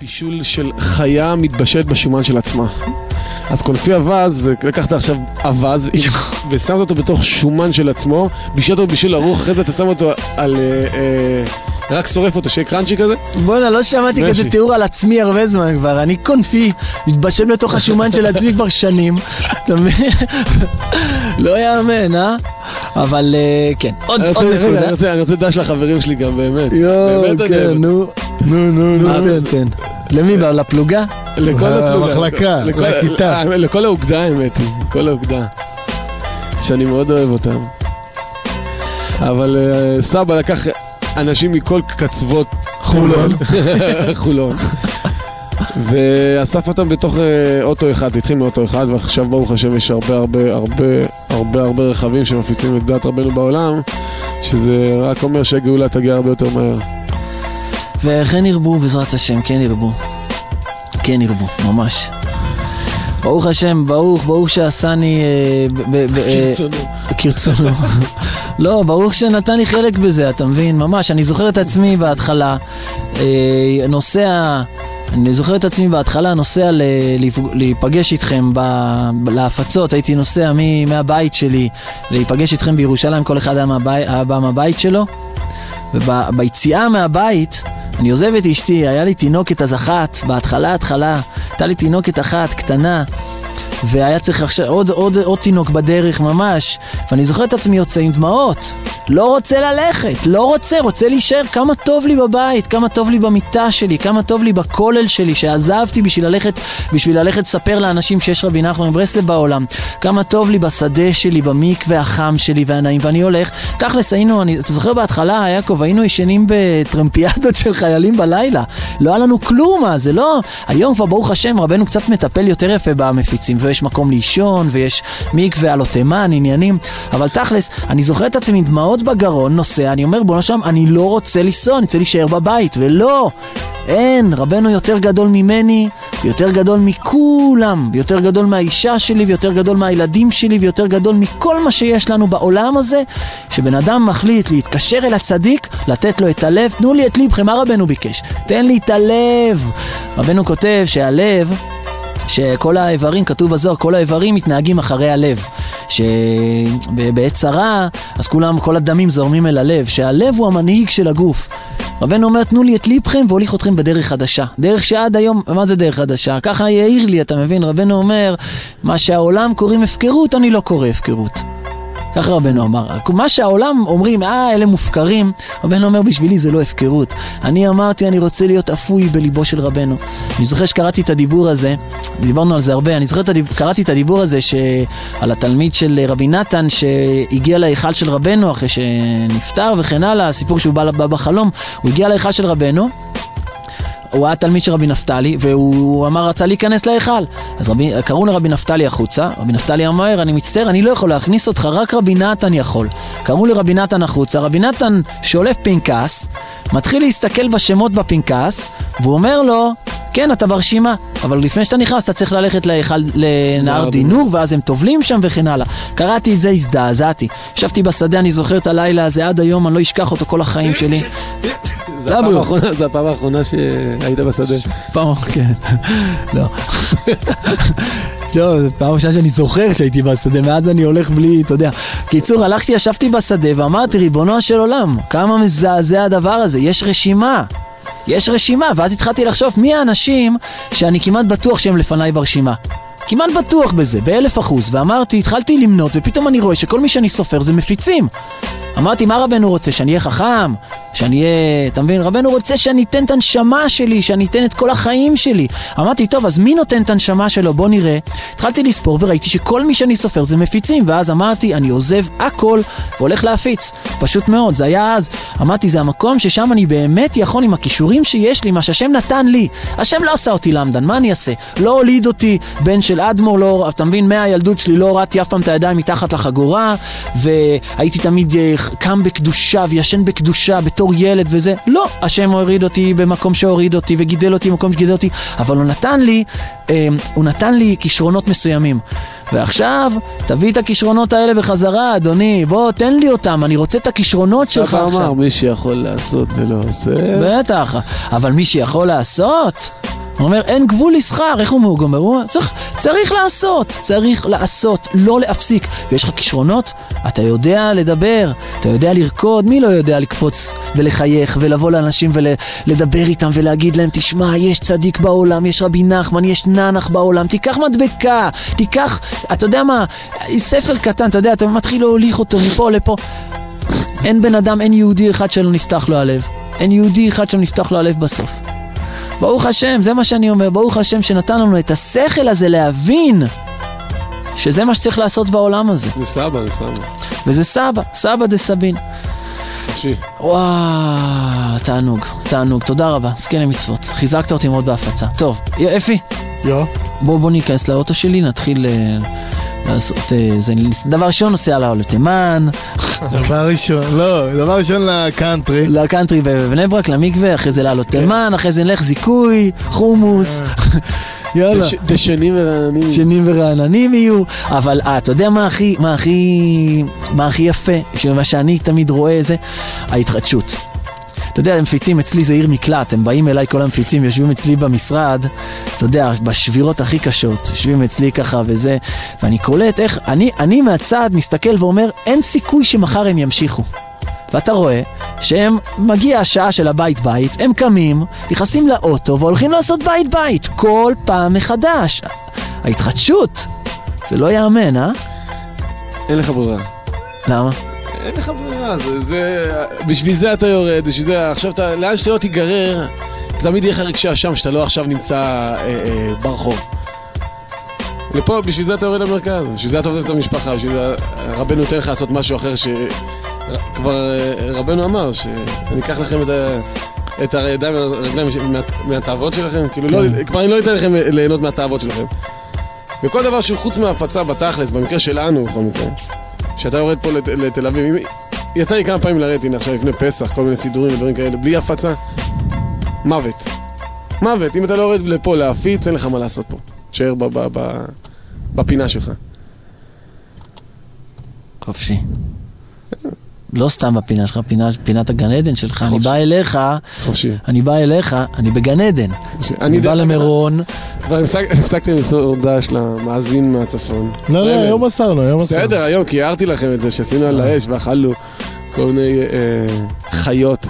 בישול של חיה מתבשלת בשומן של עצמה. אז קונפי אווז, לקחת עכשיו אווז ושמת אותו בתוך שומן של עצמו, בישלת אותו בשביל ארוך, אחרי זה אתה שם אותו על... אה, אה, רק שורף אותו, שיהיה קראנצ'י כזה. בואנה, לא שמעתי. כזה תיאור על עצמי הרבה זמן כבר. אני קונפי, מתבשל בתוך השומן של עצמי כבר שנים. אתה מבין? לא יאמן, אה? אבל אה, כן, עוד נקודה. אני רוצה- דש לחברים שלי גם באמת. יואו, כן. נו. נו, נו, נו, תן, תן. למי? לפלוגה? לכל הפלוגה. למחלקה, לכיתה. אה, לכל האוגדה האמת היא, לכל האוגדה. שאני מאוד אוהב אותם. אבל אה, סבא לקח אנשים מכל קצוות חולון. חולון. ואסף אותם בתוך אה, אוטו אחד, זה התחיל מאוטו אחד, ועכשיו ברוך השם יש הרבה הרבה הרבה הרבה הרבה רכבים שמפיצים את דת רבנו בעולם, שזה רק אומר שהגאולה תגיע הרבה יותר מהר. וכן ירבו בעזרת השם, כן ירבו. כן ירבו, ממש. ברוך השם, ברוך, ברוך שעשני אה, ב- אה, כרצונו. לא, ברוך שנתן לי חלק בזה, אתה מבין? ממש, אני זוכר את עצמי בהתחלה, אה, נוסע, אני זוכר את עצמי בהתחלה נוסע להיפגש איתכם ב- ב- להפצות, הייתי נוסע מ- מהבית שלי להיפגש איתכם בירושלים, כל אחד היה מהבית- היה בא מהבית שלו, וביציאה מהבית, אני עוזב את אשתי, היה לי תינוקת אז אחת, בהתחלה, התחלה, הייתה לי תינוקת אחת, קטנה, והיה צריך עכשיו עוד, עוד, עוד תינוק בדרך ממש, ואני זוכר את עצמי יוצא עם דמעות. לא רוצה ללכת, לא רוצה, רוצה להישאר. כמה טוב לי בבית, כמה טוב לי במיטה שלי, כמה טוב לי בכולל שלי, שעזבתי בשביל ללכת, בשביל ללכת לספר לאנשים שיש רבי נחמן מברסלב בעולם. כמה טוב לי בשדה שלי, במקווה החם שלי והנעים, ואני הולך. תכלס היינו, אני, אתה זוכר בהתחלה, יעקב, היינו ישנים בטרמפיאדות של חיילים בלילה. לא היה לנו כלום, מה זה לא... היום כבר ברוך השם, רבנו קצת מטפל יותר יפה במפיצים, ויש מקום לישון, ויש מקווה על תימן, עניינים, אבל תכלס, אני זוכר את עצמי עם דמעות בגרון, נוסע, אני אומר, בואנה שם, אני לא רוצה לנסוע, אני רוצה להישאר בבית, ולא, אין, רבנו יותר גדול ממני, יותר גדול מכולם, ויותר גדול מהאישה שלי, ויותר גדול מהילדים שלי, ויותר גדול מכל מה שיש לנו בעולם הזה, שבן אדם מחליט להתקשר אל הצדיק, לתת לו את הלב, תנו לי את ליבכם, מה רבנו ביקש? תן לי את הלב. רבנו כותב שהלב... שכל האיברים, כתוב בזוהר, כל האיברים מתנהגים אחרי הלב. שבעת צרה, אז כולם, כל הדמים זורמים אל הלב, שהלב הוא המנהיג של הגוף. רבנו אומר, תנו לי את ליבכם והוליך אתכם בדרך חדשה. דרך שעד היום, מה זה דרך חדשה? ככה יאיר לי, אתה מבין? רבנו אומר, מה שהעולם קוראים הפקרות, אני לא קורא הפקרות. ככה רבנו אמר, מה שהעולם אומרים, אה, אלה מופקרים, רבנו אומר, בשבילי זה לא הפקרות. אני אמרתי, אני רוצה להיות אפוי בליבו של רבנו. אני זוכר שקראתי את הדיבור הזה, דיברנו על זה הרבה, אני זוכר שקראתי את הדיבור הזה ש... על התלמיד של רבי נתן שהגיע להיכל של רבנו אחרי שנפטר וכן הלאה, הסיפור שהוא בא, בא בחלום, הוא הגיע להיכל של רבנו. הוא היה תלמיד של רבי נפתלי, והוא אמר, רצה להיכנס להיכל. אז רבי, קראו לרבי נפתלי החוצה, רבי נפתלי אמר, אני מצטער, אני לא יכול להכניס אותך, רק רבי נתן יכול. קראו לרבי נתן החוצה, רבי נתן שולף פנקס, מתחיל להסתכל בשמות בפנקס, והוא אומר לו, כן, אתה ברשימה, אבל לפני שאתה נכנס אתה צריך ללכת להיכל, לנהר נהר דינור, ואז הם טובלים שם וכן הלאה. קראתי את זה, הזדעזעתי. ישבתי בשדה, אני זוכר את הלילה הזה עד היום, אני לא אשכח אותו כל החיים שלי. זה הפעם האחרונה- זה הפעם האחרונה שהיית בשדה. פעם, כן. לא. לא, זו פעם ראשונה שאני זוכר שהייתי בשדה, מאז אני הולך בלי, אתה יודע. קיצור, הלכתי, ישבתי בשדה ואמרתי, ריבונו של עולם, כמה מזעזע הדבר הזה, יש רשימה. יש רשימה, ואז התחלתי לחשוב מי האנשים שאני כמעט בטוח שהם לפניי ברשימה. כמעט בטוח בזה, באלף אחוז, ואמרתי, התחלתי למנות, ופתאום אני רואה שכל מי שאני סופר זה מפיצים. אמרתי, מה רבנו רוצה? שאני אהיה חכם? שאני אהיה... אתה מבין? רבנו רוצה שאני אתן את הנשמה שלי, שאני אתן את כל החיים שלי. אמרתי, טוב, אז מי נותן את הנשמה שלו? בוא נראה. התחלתי לספור וראיתי שכל מי שאני סופר זה מפיצים, ואז אמרתי, אני עוזב הכל והולך להפיץ. פשוט מאוד, זה היה אז. אמרתי, זה המקום ששם אני באמת יכול עם הכישורים שיש לי, מה שהשם נתן לי. השם לא עשה אותי למדן, מה אני אעשה? לא הוליד אותי בן של אדמו"ר, לא, אתה מבין, מהילדות שלי לא הורדתי אף פעם את הידיים מתחת לחגורה, והייתי תמיד אה, קם בקדושה וישן בקדושה בתור ילד וזה. לא, השם הוריד אותי במקום שהוריד אותי וגידל אותי במקום שגידל אותי, אבל הוא נתן לי, אה, הוא נתן לי כישרונות מסוימים. ועכשיו, תביא את הכישרונות האלה בחזרה, אדוני. בוא, תן לי אותם, אני רוצה את הכישרונות שלך סבא עכשיו. אמר, מי שיכול לעשות ולא עושה. בטח, אבל מי שיכול לעשות, הוא אומר, אין גבול לשכר, איך הוא? הוא אומר, צריך, צריך לעשות, צריך לעשות, לא להפסיק. ויש לך כישרונות, אתה יודע לדבר, אתה יודע לרקוד, מי לא יודע לקפוץ ולחייך ולבוא לאנשים ולדבר איתם ולהגיד להם, תשמע, יש צדיק בעולם, יש רבי נחמן, יש ננח בעולם, תיקח מדבקה, תיקח, אתה יודע מה, ספר קטן, אתה יודע, אתה מתחיל להוליך אותו מפה לפה. אין בן אדם, אין יהודי אחד שלא נפתח לו הלב. אין יהודי אחד שלא נפתח לו הלב בסוף. ברוך השם, זה מה שאני אומר, ברוך השם שנתן לנו את השכל הזה להבין שזה מה שצריך לעשות בעולם הזה. זה סבא, זה סבא. וזה סבא, סבא דה סבין. וואו, תענוג, תענוג, תודה רבה, זקני מצוות. חיזקת אותי מאוד בהפצה. טוב, אפי, יו. בוא, בוא ניכנס לאוטו שלי, נתחיל אה, לעשות... אה, זה, דבר ראשון, נוסע לעלות לתימן, דבר ראשון, לא, דבר ראשון לקאנטרי. לקאנטרי בבני ברק, למקווה, אחרי זה לעלות תימן, אחרי זה נלך זיכוי, חומוס, יאללה. דש- דשנים ורעננים. שנים ורעננים יהיו, אבל אה, אתה יודע מה הכי, מה הכי, מה הכי יפה, שמה שאני תמיד רואה זה, ההתחדשות. אתה יודע, המפיצים אצלי זה עיר מקלט, הם באים אליי, כל המפיצים יושבים אצלי במשרד, אתה יודע, בשבירות הכי קשות, יושבים אצלי ככה וזה, ואני קולט איך, אני, אני מהצד מסתכל ואומר, אין סיכוי שמחר הם ימשיכו. ואתה רואה שהם, מגיע השעה של הבית בית, הם קמים, נכנסים לאוטו והולכים לעשות בית בית, כל פעם מחדש. ההתחדשות, זה לא ייאמן, אה? אין לך ברירה. למה? אין לך ברירה, זה, זה, בשביל זה אתה יורד, בשביל זה, עכשיו אתה, לאן שאתה לא תיגרר, תמיד יהיה לך רגשי אשם שאתה לא עכשיו נמצא אה, אה, ברחוב. לפה, בשביל זה אתה יורד למרכז, בשביל זה אתה עובד את המשפחה, בשביל זה רבנו נותן לך לעשות משהו אחר שכבר רבנו אמר, שאני אקח לכם את, ה, את הידיים והרגליים מה, מהתאוות שלכם, כאילו לא, כבר אני לא אתן לכם ליהנות מהתאוות שלכם. וכל דבר שהוא חוץ מההפצה בתכלס, במקרה שלנו בכל מקרה, שאתה יורד פה לת, לתל אביב, יצא לי כמה פעמים לרדת, הנה עכשיו לפני פסח, כל מיני סידורים ודברים כאלה, בלי הפצה, מוות. מוות, אם אתה לא יורד לפה להפיץ, אין לך מה לעשות פה. תשאר בפינה שלך. חופשי. לא סתם בפינה שלך, פינה, פינת הגן עדן שלך, אני חופשי. בא אליך, חופשי. אני בא אליך, אני בגן עדן. אני בא דרך אגב, למירון, כבר הפסק- הפסקתי למסור הודעה של המאזין מהצפון. לא, לא. היום מסרנו, היום מסרנו. בסדר, היום, כי הערתי לכם את זה, שעשינו על האש ואכלנו כל מיני אה, חיות.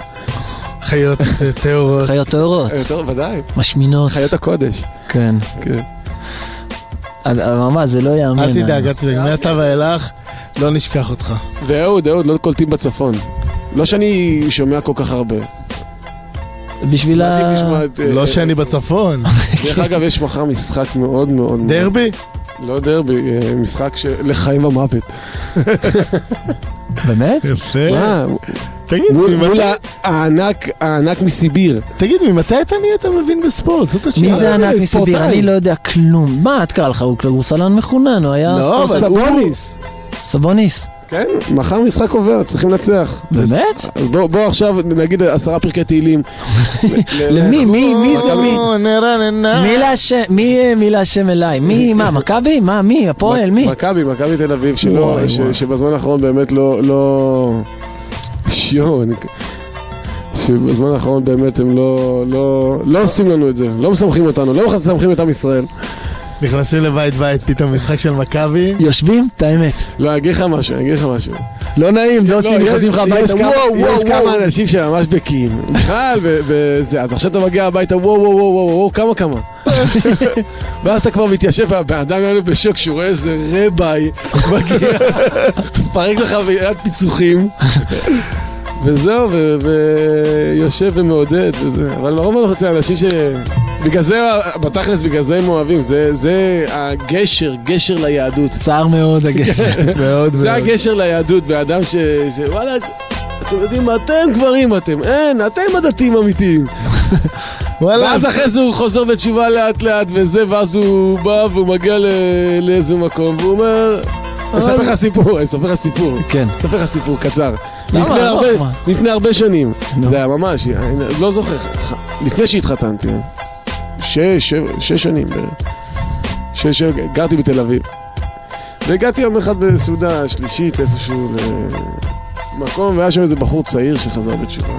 חיות אה, טהורות. חיות טהורות, אה, ודאי, משמינות. חיות הקודש. כן. כן. אבל ממש, זה לא ייאמן. אל תדאג, אל תדאג, מעתה ואילך לא נשכח אותך. ואהוד, אהוד, לא קולטים בצפון. לא שאני שומע כל כך הרבה. בשביל ה... אה, לא שאני בצפון. דרך אגב, יש מחר משחק מאוד מאוד... דרבי? לא דרבי, אה, משחק לחיים ומוות. באמת? יפה. מה? תגיד, מול ממתי- מול הענק, הענק מסיביר. תגיד, ממתי אתה נהיית מבין בספורט? זאת השאלה. מי זה ענק ספורטאי. מסיביר? אני לא יודע כלום. מה, את קרא לך? הוא הוא סלן מחונן, הוא היה לא, ספורט- אבל הוא- סבוניס. כן, מחר משחק עובר, צריכים לנצח. באמת? אז בוא, בוא עכשיו נגיד עשרה פרקי תהילים. למי? מי? מי זה מי? מי להשם? מי מי להשם אליי? מי? מה? מכבי? מה? מי? הפועל? מי? מכבי, מכבי תל אביב. שבזמן האחרון באמת לא, לא... שיו, אני... שבזמן האחרון באמת הם לא, לא, לא עושים לנו את זה, לא מסמכים אותנו, לא מסמכים את עם ישראל. נכנסים לבית בית, פתאום משחק של מכבי. יושבים? את האמת. לא, אני אגיד לך משהו, אני אגיד לך משהו. לא נעים, לא עושים, נכנסים לך הביתה, כמה- וואו, וואו, יש כמה וואו. אנשים שממש בקיאים. בכלל, וזה, אז עכשיו אתה מגיע הביתה, וואו, וואו, וואו, וואו, וואו, כמה כמה. ואז אתה כבר מתיישב, והאדם היה לו בשוק שהוא רואה איזה רביי מגיע, מפרק לך ביד פיצוחים. וזהו, ויושב ומעודד וזה, אבל לרוב אנחנו רוצים אנשים ש... בגלל זה, בתכלס, בגלל זה הם אוהבים, זה, זה הגשר, גשר ליהדות. צער מאוד, הגשר. מאוד זה מאוד. הגשר ליהדות, באדם ש... שוואלה, אתם יודעים מה, אתם גברים אתם, אין, אתם הדתיים האמיתיים. וואלה, ואז אחרי זה הוא חוזר בתשובה לאט לאט וזה, ואז הוא בא והוא מגיע. לאיזה מקום, והוא אומר... אני אספר לך סיפור, אני אספר לך סיפור. כן. אספר לך סיפור קצר. לפני הרבה- שנים. זה היה ממש, לא זוכר, לפני שהתחתנתי, שש, שש שנים בערך. שש, גרתי בתל אביב. והגעתי יום אחד בסעודה שלישית איפשהו למקום, והיה שם איזה בחור צעיר שחזר בתשובה.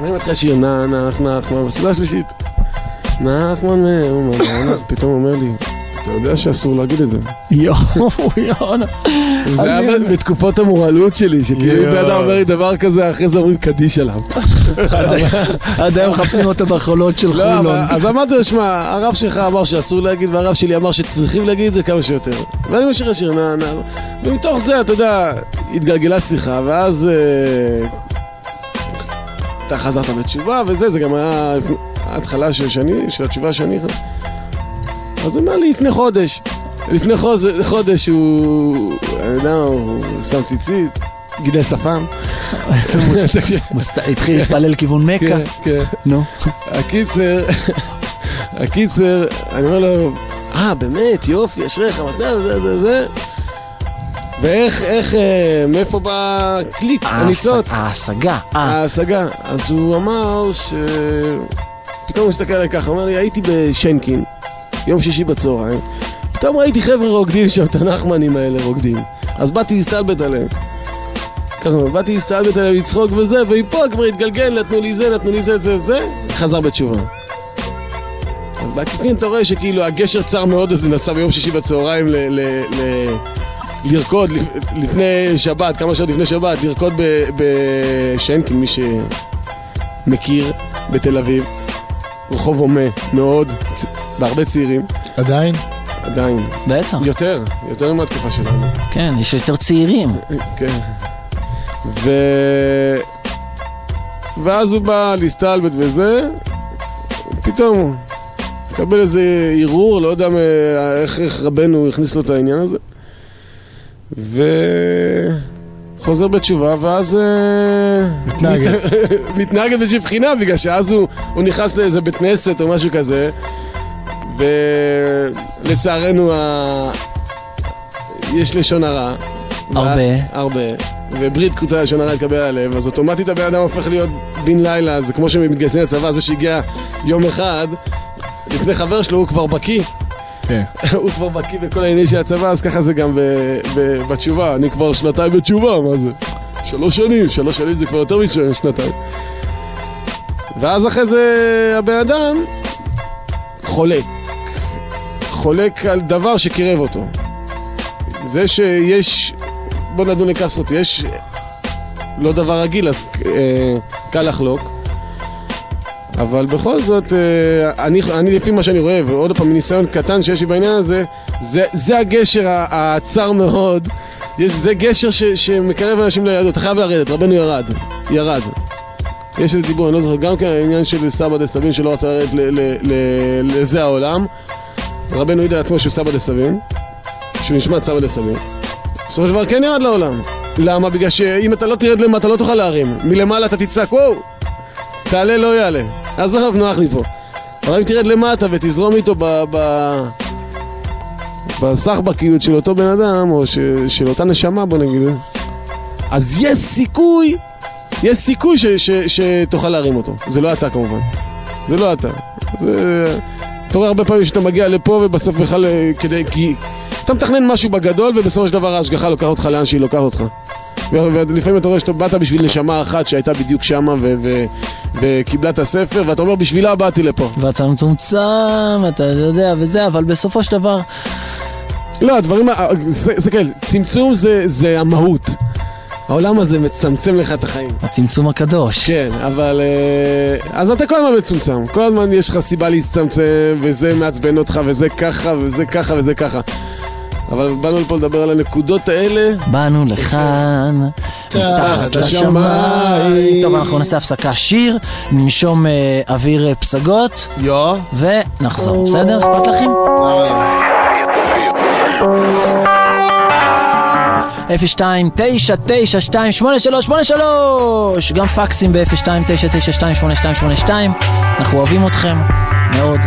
אני מתחיל שיר נח נח נחמן, בסעודה השלישית. נחמן, פתאום אומר לי, אתה יודע שאסור להגיד את זה. יואו, יואו. זה היה בתקופות המורלות שלי, שכאילו בן אדם אומר לי דבר כזה, אחרי זה אומרים קדיש עליו. עד היום מחפשים אותו בחולות של לא, חולון. אז אמרתי לו, שמע, הרב שלך אמר שאסור להגיד, והרב שלי אמר שצריכים להגיד את זה כמה שיותר. ואני משאיר לשיר. ומתוך זה, אתה יודע, התגלגלה שיחה, ואז אה, אתה חזרת בתשובה, וזה, זה גם היה ההתחלה של התשובה שאני... אז הוא אומר לי, לפני חודש. לפני חודש, חודש הוא, אני יודע, הוא שם ציצית, גידל שפם. התחיל להתפלל לכיוון מכה. כן, כן. נו. הקיצר, הקיצר, אני אומר לו, אה, באמת, יופי, אשריך, מתי, זה, זה, זה. ואיך, איך, אה, מאיפה בא קליק, הניצוץ? ההשגה. אה. ההשגה. אז הוא אמר ש... פתאום הוא מסתכל עליי ככה, הוא אומר לי, הייתי בשנקין, יום שישי בצהריים, פתאום ראיתי חבר'ה רוקדים שם, את הנחמנים האלה רוקדים. אז באתי להסתלבט עליהם. ככה, באתי להסתלבט עליהם, לצחוק וזה, ומפה כבר התגלגל, נתנו לי זה, נתנו לי זה, זה, זה, חזר בתשובה. בעקיפין אתה רואה שכאילו הגשר צר מאוד הזה נסע ביום שישי בצהריים ל... ל, ל לרקוד לפני שבת, כמה שעות לפני שבת, לרקוד בשנקין, מי שמכיר, בתל אביב. רחוב הומה מאוד, בהרבה צעירים. עדיין? עדיין. בטח. יותר, יותר מהתקופה שלנו. כן, יש יותר צעירים. כן. ו... ואז הוא בא להסתלבט וזה, פתאום הוא מקבל איזה ערעור, לא יודע איך, איך רבנו הכניס לו את העניין הזה. וחוזר בתשובה, ואז... מתנהגת. מתנהגת באיזושהי בחינה, בגלל שאז הוא, הוא נכנס לאיזה בית כנסת או משהו כזה, ולצערנו ה... יש לשון הרע. הרבה. הרבה. וברית קבוצה לשון הרע התקבל עליהם, אז אוטומטית הבן אדם הופך להיות בן לילה, זה כמו שמתגייסים לצבא, זה שהגיע יום אחד, לפני חבר שלו הוא כבר בקיא. כן. הוא כבר בקיא בכל העניינים של הצבא, אז ככה זה גם ב- בתשובה. אני כבר שנתיים בתשובה, מה זה? שלוש שנים, שלוש שנים זה כבר יותר משנתיים. ואז אחרי זה הבן אדם חולק. חולק על דבר שקירב אותו. זה שיש, בוא נדון לקסרות, יש לא דבר רגיל, אז אה, קל לחלוק. אבל בכל זאת, אה, אני, אני לפי מה שאני רואה, ועוד פעם, מניסיון קטן שיש לי בעניין הזה, זה, זה הגשר הצר מאוד. יש, זה גשר ש, שמקרב אנשים ליהדות, אתה חייב לרדת, רבנו ירד, ירד. יש איזה דיבור, אני לא זוכר, גם כן העניין של סבא דה סבין שלא רצה לרדת לזה העולם. רבנו ידע לעצמו שהוא סבא דה סבין, שהוא נשמע סבא דה סבין. בסופו של דבר כן ירד לעולם. למה? בגלל שאם אתה לא תרד למטה לא תוכל להרים. מלמעלה אתה תצעק, וואו! תעלה לא יעלה. עזוב, נוח לי פה. אבל אם תרד למטה ותזרום איתו ב... ב... בסחבקיות של אותו בן אדם, או ש... של אותה נשמה, בוא נגיד, אז יש סיכוי, יש סיכוי ש... ש... שתוכל להרים אותו. זה לא אתה כמובן. זה לא אתה. זה... אתה רואה הרבה פעמים שאתה מגיע לפה ובסוף בכלל כדי... כי אתה מתכנן משהו בגדול ובסופו של דבר ההשגחה לוקחת אותך לאן שהיא לוקחת אותך. ולפעמים אתה רואה שאתה באת בשביל נשמה אחת שהייתה בדיוק שמה ו- ו- וקיבלה את הספר, ואתה אומר בשבילה באתי לפה. ואתה מצומצם, אתה יודע וזה, אבל בסופו של דבר... לא, הדברים, זה, זה כן, צמצום זה, זה המהות. העולם הזה מצמצם לך את החיים. הצמצום הקדוש. כן, אבל... אז אתה כל הזמן מצומצם. כל הזמן יש לך סיבה להצטמצם, וזה מעצבן אותך, וזה ככה, וזה ככה, וזה ככה. אבל באנו לפה לדבר על הנקודות האלה. באנו לכאן, מתחת לשמיים. טוב, אנחנו נעשה הפסקה שיר, ננשום אוויר פסגות. ונחזור, בסדר? אכפת לכם? 02-992-8383 גם פקסים ב-02-992-8282 אנחנו אוהבים אתכם מאוד.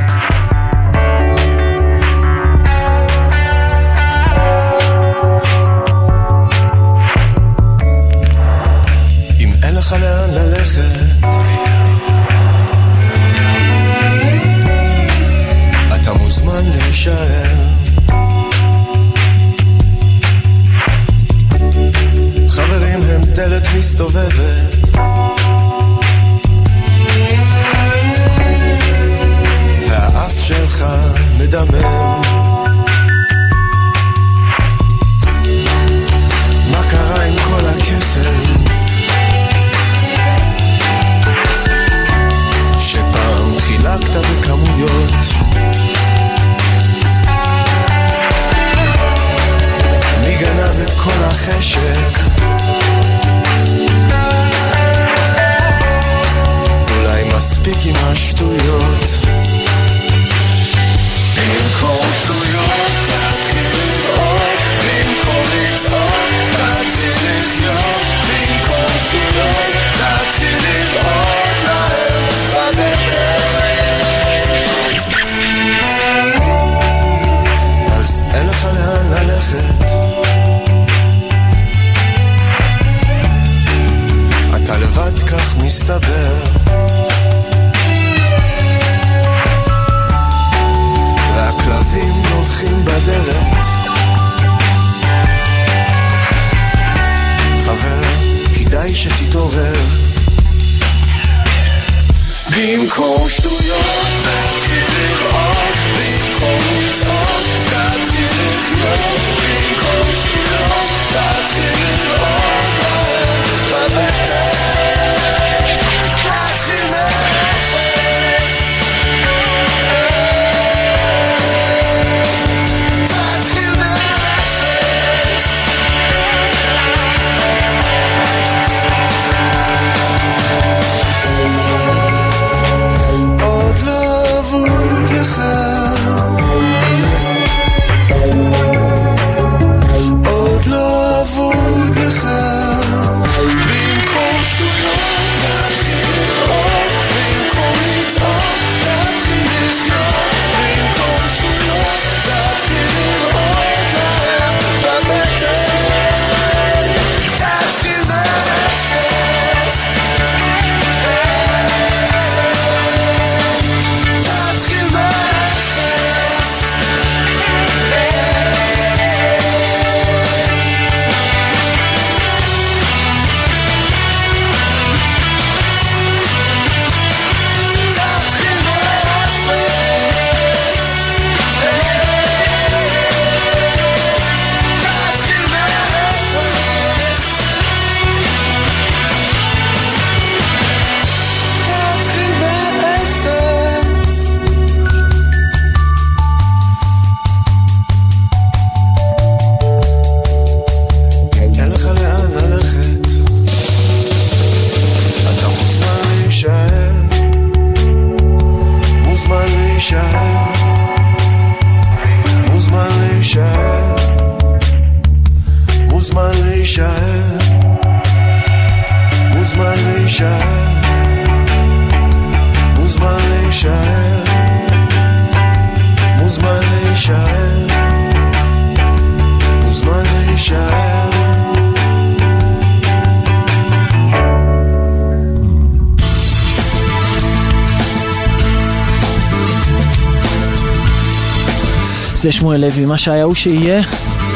זה שמואל לוי, מה שהיה הוא שיהיה,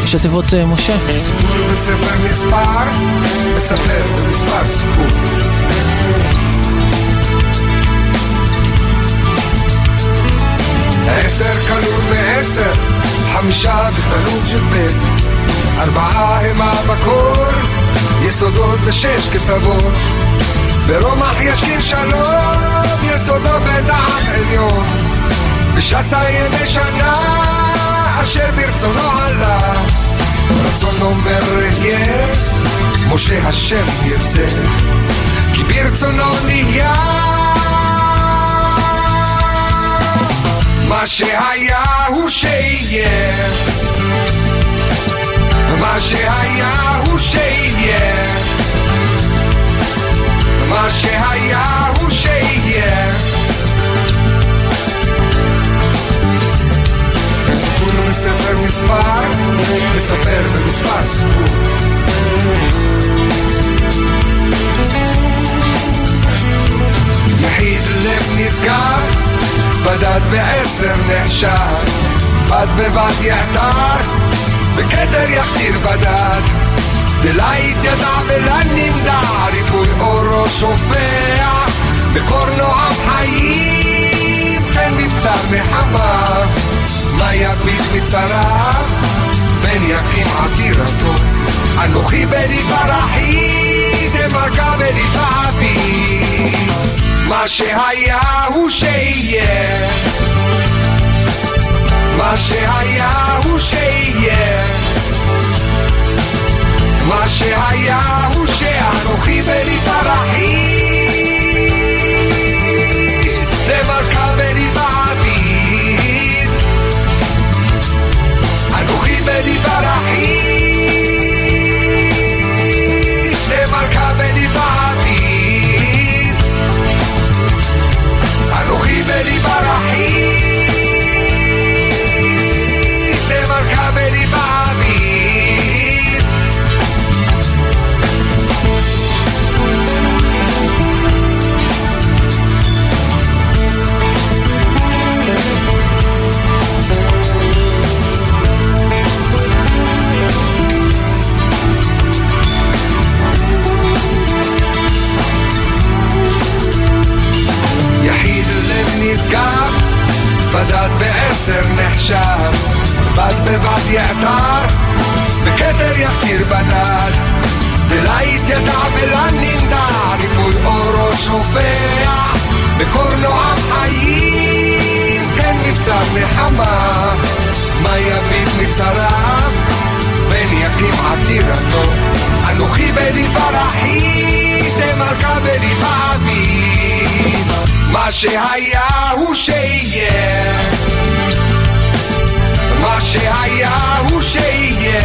ראשי תיבות אה, משה. סיפור בספר מספר, מספר במספר סיפור. עשר כלול מעשר, חמישה בכללות י"ב, ארבעה המה בקור, יסודות בשש קצוות. ברומח יש קיר שלום, יסודו ודעת עליון. בשסה ימי שנה, אשר ברצונו עלה. רצון אומר יהיה, משה השם ירצה, כי ברצונו נהיה. מה שהיה הוא שיהיה, מה שהיה הוא שיהיה, מה שהיה הוא שיהיה. מספר מספר, מספר במספר סיפור. יחיד לב נסגר, בדד בעשר נעשר, בד בבד יעתר, בכתר יכתיר בדד, דלית ידע ולנמדע, ריבוי אורו שופע, בקורנועם חיים, כן מבצר נחמה, מה יביט מצריו, בן יקים עתירתו, אנוכי בליבה רחית, דמלכה בליבה אבי, מה שהיה הוא שיהיה. מה שהיה הוא שיהיה. מה שהיה הוא שאנוכי בליבה רחיש מבצר נחמה, מה יביט מצריו, בן יקים עתירתו, אנוכי בליבה רחיש, דמלכה בליבה אביב. מה שהיה הוא שיהיה. מה שהיה הוא שיהיה.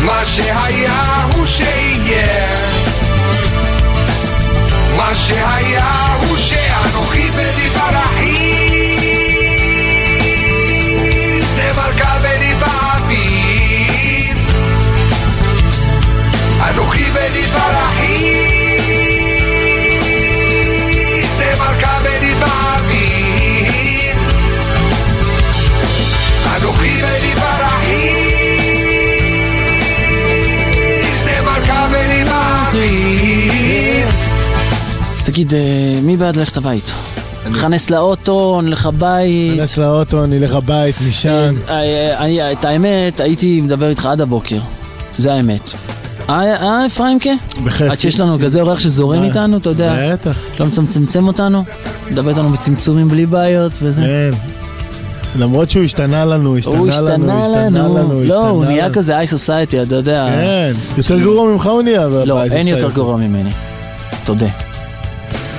מה שהיה הוא שיהיה מה שהיה הוא שאנוכי בליבה רחיב למלכה בליבה אביב אנוכי בליבה רחיב למלכה בליבה אביב אנוכי בליבה רחיש למלכה בליבה אביב תגיד, אה, מי בעד ללכת הביתה? נכנס לאוטו, נלך הבית. נכנס לאוטו, נלך הבית, נישן. אה, אה, אני- את האמת, הייתי מדבר איתך עד הבוקר. זה האמת. אה, אפרימקה? בכיף. עד שיש לנו כזה אורח שזורם איתנו, אתה יודע, בטח, לא מצמצם אותנו, מדבר איתנו בצמצומים בלי בעיות וזה. כן. למרות שהוא השתנה לנו, השתנה לנו, השתנה לנו, לא, הוא נהיה. כזה היי סוסייטי, אתה יודע. כן, יותר גרוע ממך הוא נהיה. לא, אין יותר. גרוע ממני. תודה.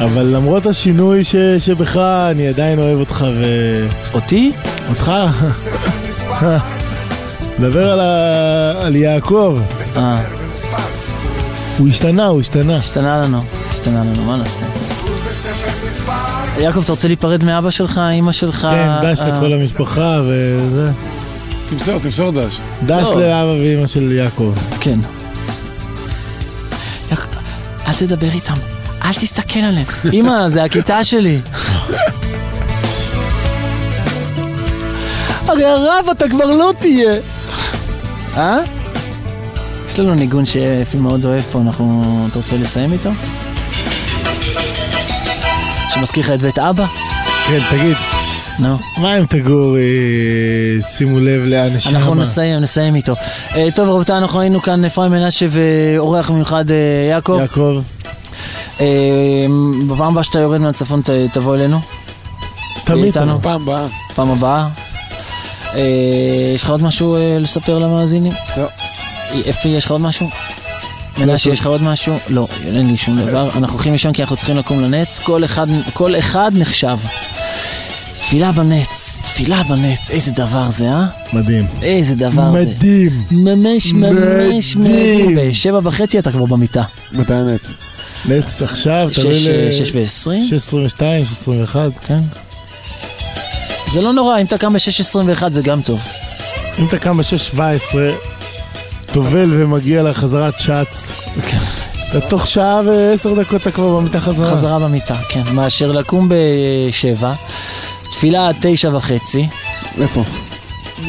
אבל למרות השינוי ש- שבך, אני עדיין אוהב אותך ו... אותי? אותך? דבר על ה- על יעקב. אה, הוא השתנה, הוא השתנה. השתנה לנו, השתנה לנו, מה נעשה? יעקב, אתה רוצה להיפרד מאבא שלך, אמא שלך? כן, דש אה, לכל המשפחה וזה. תמסור, תמסור דש. דש לא. לאבא ואמא של יעקב. כן. אל תדבר איתם, אל תסתכל עליהם. אמא, זה הכיתה שלי. הרי הרב אתה כבר לא תהיה. אה? יש לנו ניגון שאפי מאוד אוהב פה, אנחנו... אתה רוצה לסיים איתו? שמזכיר לך את בית אבא? כן, תגיד, נו. מה עם תגור, אה, שימו לב לאן נשמה. אנחנו נסיים, נסיים איתו. אה, טוב רבותיי, אנחנו היינו כאן אפרים מנשה ואורח מיוחד אה, יעקב. יעקב, בפעם הבאה שאתה יורד מהצפון ת- תבוא אלינו, תמיד. תבוא. פעם הבאה. פעם הבאה. אה, יש לך עוד משהו אה, לספר למאזינים? לא. אפי, יש לך עוד משהו? מנשה, יש לך עוד משהו? לא, אין לי שום דבר. אנחנו הולכים לישון כי אנחנו צריכים לקום לנץ. כל אחד, כל אחד נחשב. תפילה בנץ, תפילה בנץ, איזה דבר זה, אה? מדהים. איזה דבר זה. מדהים. ממש ממש מדהים. מדהים. בשבע וחצי אתה כבר במיטה. מתי הנץ? נץ עכשיו, תלוי שש, ל... אה, שש ועשרים? 6.22, 6.21. כן. זה לא נורא, אם אתה קם ב-6.21 זה גם טוב. אם אתה קם ב-6.17, טובל ומגיע לחזרת שץ, אתה תוך שעה ועשר דקות אתה כבר במיטה חזרה. חזרה במיטה, כן. מאשר לקום בשבע, תפילה עד תשע וחצי, איפה?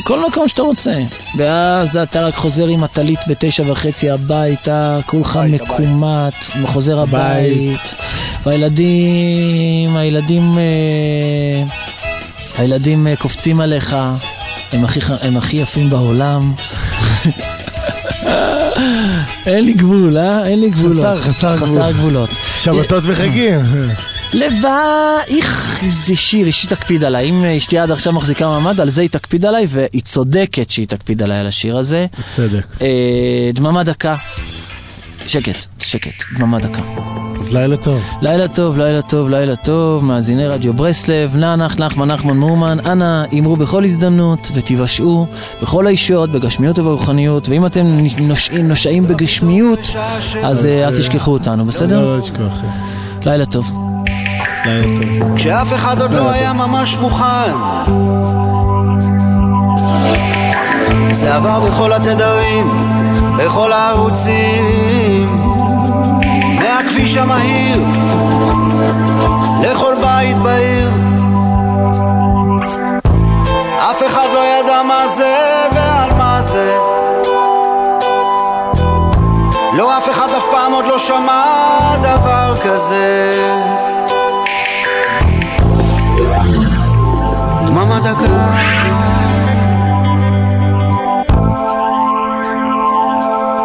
כל מקום שאתה רוצה. ואז אתה רק חוזר עם הטלית בתשע וחצי הביתה, כולך מקומט, חוזר הבית. והילדים, הילדים, אה, הילדים אה, קופצים עליך, הם הכי, הם הכי יפים בעולם. אין לי גבול, אה? אין לי גבולות. חסר, חסר גבול. חסר גבולות. שבתות וחגים. לבא, איך, איזה שיר, אשתי תקפיד עליי. אם אשתי עד עכשיו מחזיקה מעמד, על זה היא תקפיד עליי, והיא צודקת שהיא תקפיד עליי על השיר הזה. צדק. אה, דממה דקה. שקט, שקט, דממה דקה. אז לילה טוב. לילה טוב, לילה טוב, לילה טוב, מאזיני רדיו ברסלב, נח, נחמן, נחמן מאומן, אנא אמרו בכל הזדמנות ותיוושעו בכל הישויות, בגשמיות וברוחניות, ואם אתם נושעים, בגשמיות, אז אה, אל תשכחו אותנו, בסדר? לא, לא תשכח. לילה טוב. לילה טוב. כשאף אחד עוד לא היה ממש מוכן. זה עבר בכל התדרים, בכל הערוצים. מהכביש המהיר לכל בית בעיר. אף אחד לא ידע מה זה ועל מה זה. לא אף אחד אף פעם עוד לא שמע דבר כזה דממה דקה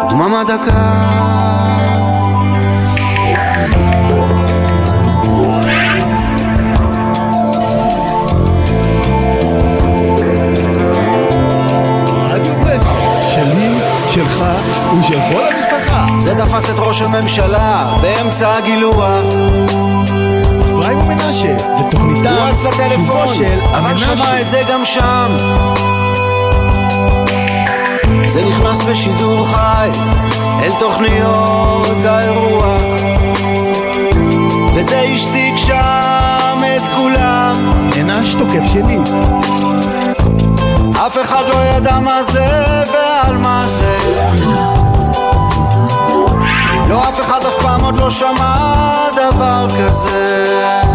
דממה דקה שלך ושל כל המשפחה. זה תפס את ראש הממשלה באמצע הגילוח אפרים ומנשה, ותוכניתם הוא רץ לטלפון, אבל. שמע את זה גם שם. זה נכנס בשידור חי אל תוכניות האירוח וזה השתיק שם את כולם. נענש תוקף שני. אף אחד לא ידע מה זה ועל מה זה. לא אף אחד אף פעם עוד לא שמע דבר כזה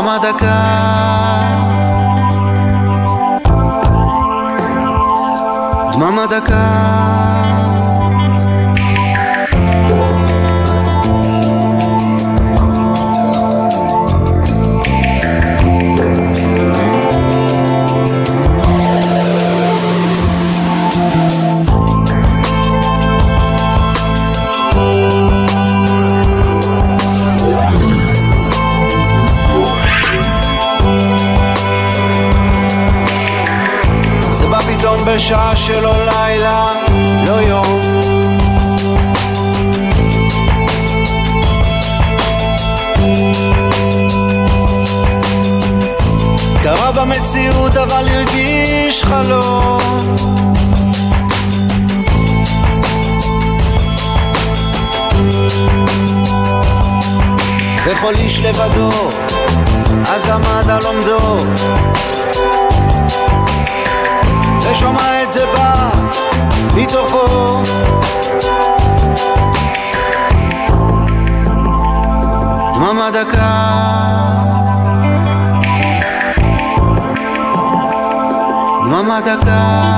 דממה דקה דממה דקה בשעה שלא לילה, לא יום. קרה במציאות אבל הרגיש חלום. וכל איש לבדו, אז עמד על עומדו. ושומע את זה בא מתוכו. דממה דקה. דממה דקה.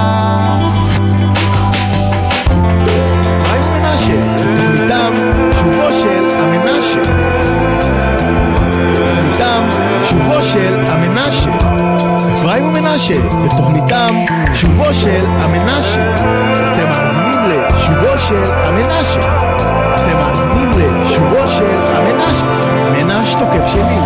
של המנשה. אפרים ומנשה, ותוכניתם שובו של המנשה. אתם מאזינים לשובו של המנשה. אתם מאזינים לשובו של המנשה. מנש תוקף שלי.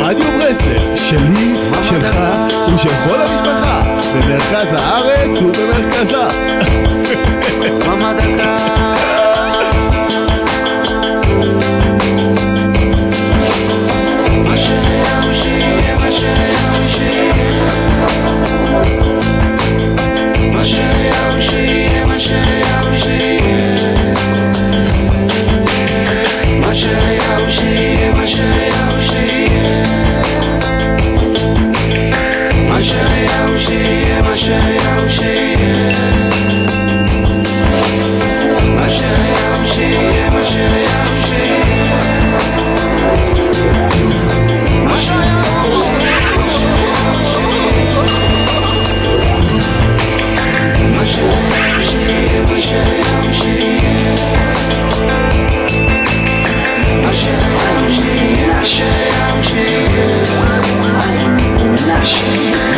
רדיו ברסלב, שלי, שלך ושל כל המשפחה, במרכז הארץ ובמרכזה. דקה aşağıya şeye Aşağıya şeye aşağıya şeye Aşağıya Yeah.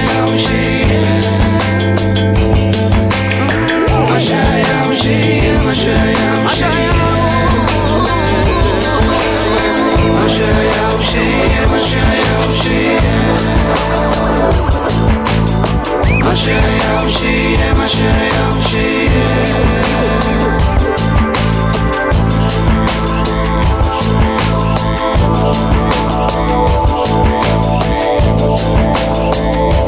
Oh, oh, oh, oh, oh, oh, oh, oh, oh, oh, oh, oh,